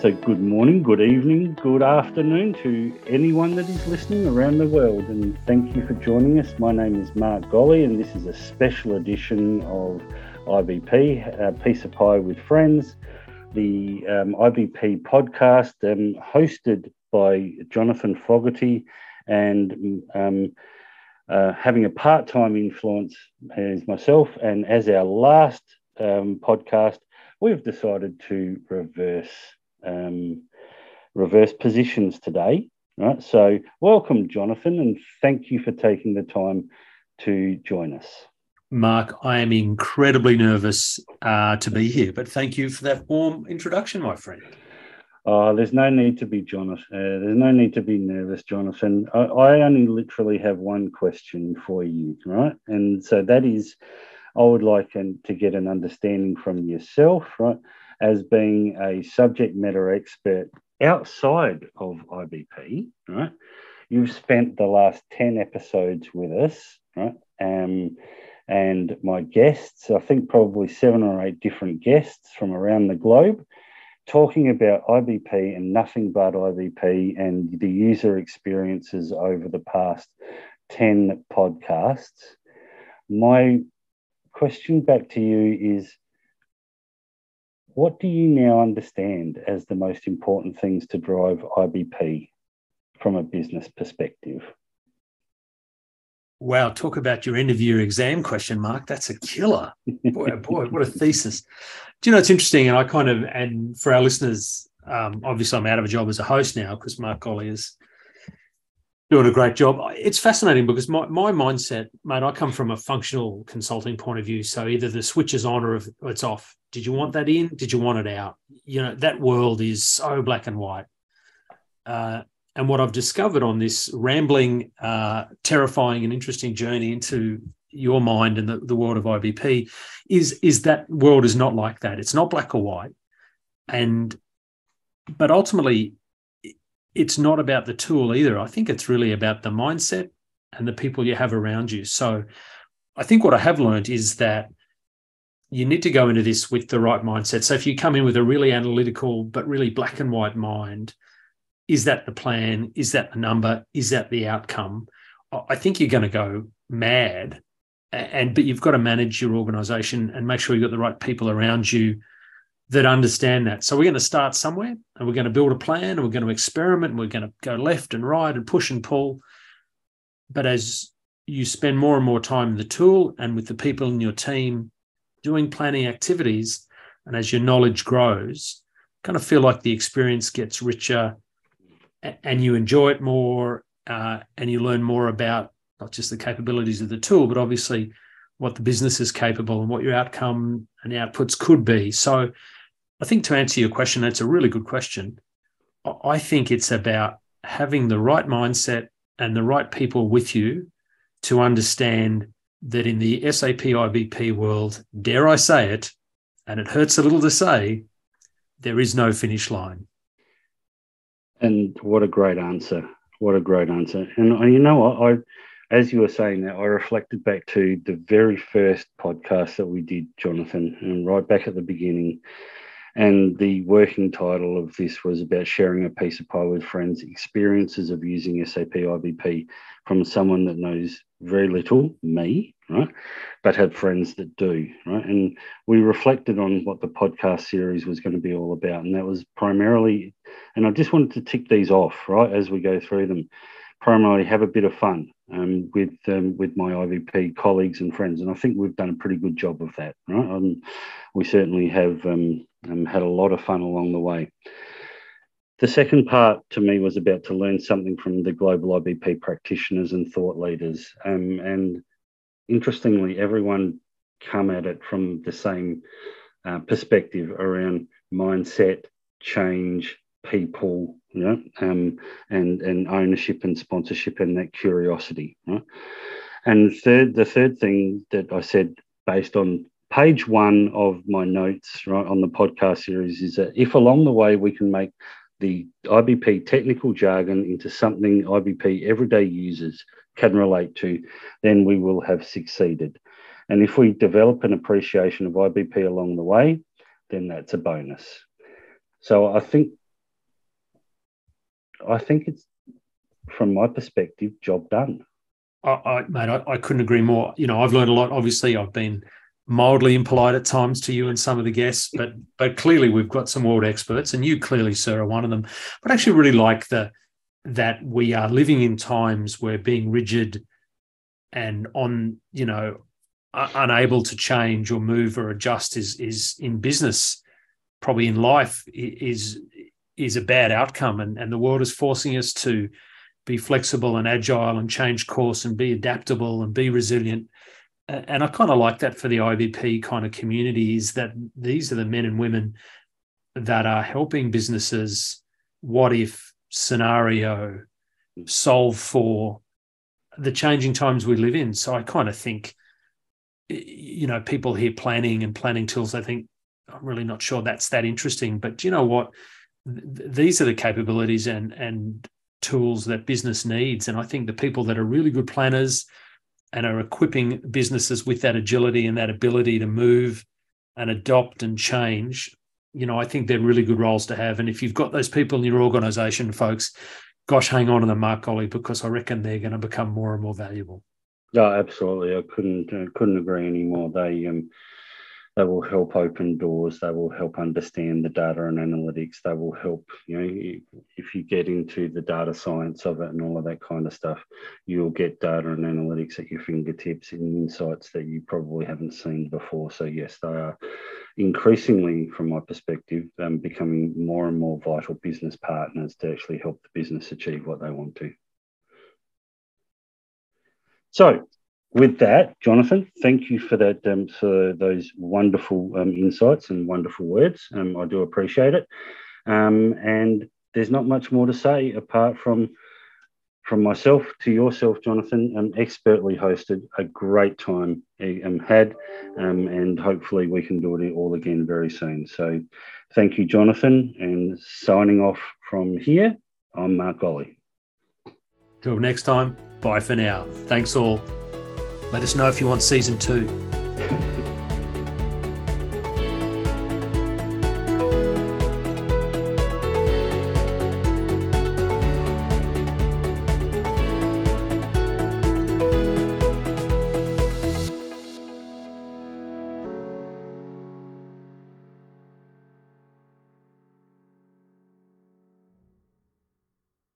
So, good morning, good evening, good afternoon to anyone that is listening around the world, and thank you for joining us. My name is Mark Golley, and this is a special edition of IBP, a Piece of Pie with Friends, the um, IBP podcast, um, hosted by Jonathan Fogarty, and um, uh, having a part time influence as myself. And as our last um, podcast, we've decided to reverse um, reverse positions today. Right. So, welcome, Jonathan, and thank you for taking the time to join us. Mark, I am incredibly nervous uh, to be here, but thank you for that warm introduction, my friend. Oh, there's no need to be Jonathan. Uh, there's no need to be nervous, Jonathan. I, I, only literally have one question for you, right? And so that is, I would like an, to get an understanding from yourself, right? As being a subject matter expert outside of IBP, right? You've spent the last 10 episodes with us, right? Um, and my guests, I think probably seven or eight different guests from around the globe, talking about IBP and nothing but IBP and the user experiences over the past 10 podcasts. My question back to you is what do you now understand as the most important things to drive IBP from a business perspective? Wow, talk about your end of year exam question, Mark. That's a killer. Boy, boy, what a thesis. Do you know it's interesting? And I kind of, and for our listeners, um, obviously I'm out of a job as a host now because Mark Golley is doing a great job. It's fascinating because my, my mindset, mate, I come from a functional consulting point of view. So either the switch is on or it's off. Did you want that in? Did you want it out? You know, that world is so black and white. Uh, and what I've discovered on this rambling, uh, terrifying, and interesting journey into your mind and the, the world of IBP is, is that world is not like that. It's not black or white. And but ultimately, it's not about the tool either. I think it's really about the mindset and the people you have around you. So I think what I have learned is that you need to go into this with the right mindset. So if you come in with a really analytical but really black and white mind, is that the plan? Is that the number? Is that the outcome? I think you're going to go mad. And but you've got to manage your organization and make sure you've got the right people around you that understand that. So we're going to start somewhere and we're going to build a plan and we're going to experiment. And we're going to go left and right and push and pull. But as you spend more and more time in the tool and with the people in your team doing planning activities, and as your knowledge grows, kind of feel like the experience gets richer and you enjoy it more uh, and you learn more about not just the capabilities of the tool, but obviously what the business is capable and what your outcome and outputs could be. So I think to answer your question, that's a really good question. I think it's about having the right mindset and the right people with you to understand that in the SAP IBP world, dare I say it, and it hurts a little to say, there is no finish line. And what a great answer. What a great answer. And uh, you know what? I, as you were saying that, I reflected back to the very first podcast that we did, Jonathan, and right back at the beginning. And the working title of this was about sharing a piece of pie with friends, experiences of using SAP IBP from someone that knows very little, me, right? But have friends that do, right? And we reflected on what the podcast series was going to be all about. And that was primarily, and I just wanted to tick these off, right, as we go through them. Primarily have a bit of fun um, with um, with my IBP colleagues and friends, and I think we've done a pretty good job of that, right? Um, we certainly have um, um, had a lot of fun along the way. The second part to me was about to learn something from the global IBP practitioners and thought leaders. Um, and interestingly, everyone come at it from the same uh, perspective around mindset, change, people, you know, um, and and ownership and sponsorship and that curiosity. Right? And third, the third thing that I said based on page one of my notes right on the podcast series is that if along the way we can make the IBP technical jargon into something IBP everyday users can relate to, then we will have succeeded. And if we develop an appreciation of IBP along the way, then that's a bonus. So I think I think it's from my perspective, job done. I, I mate, I, I couldn't agree more. You know, I've learned a lot. Obviously, I've been mildly impolite at times to you and some of the guests, but but clearly we've got some world experts, and you clearly, sir, are one of them. But I actually really like the that we are living in times where being rigid and on, you know, unable to change or move or adjust is is in business, probably in life is is a bad outcome, and and the world is forcing us to be flexible and agile and change course and be adaptable and be resilient. And I kind of like that for the IBP kind of community is that these are the men and women that are helping businesses what if scenario solve for the changing times we live in. So I kind of think, you know, people hear planning and planning tools, I think, I'm really not sure that's that interesting. But you know what? These are the capabilities and and tools that business needs. And I think the people that are really good planners and are equipping businesses with that agility and that ability to move and adopt and change, you know, I think they're really good roles to have. And if you've got those people in your organization, folks, gosh, hang on to them, Mark Golley, because I reckon they're going to become more and more valuable. Yeah, absolutely. I couldn't uh, couldn't agree anymore. They um, they will help open doors they will help understand the data and analytics they will help you know if you get into the data science of it and all of that kind of stuff you'll get data and analytics at your fingertips and insights that you probably haven't seen before. So yes they are increasingly from my perspective um, becoming more and more vital business partners to actually help the business achieve what they want to. So with that, Jonathan, thank you for that um, for those wonderful um, insights and wonderful words. Um, I do appreciate it. Um, and there's not much more to say apart from from myself to yourself, Jonathan. Um, expertly hosted, a great time um, had, um, and hopefully we can do it all again very soon. So, thank you, Jonathan. And signing off from here, I'm Mark Golley. Till next time, bye for now. Thanks all. Let us know if you want season two.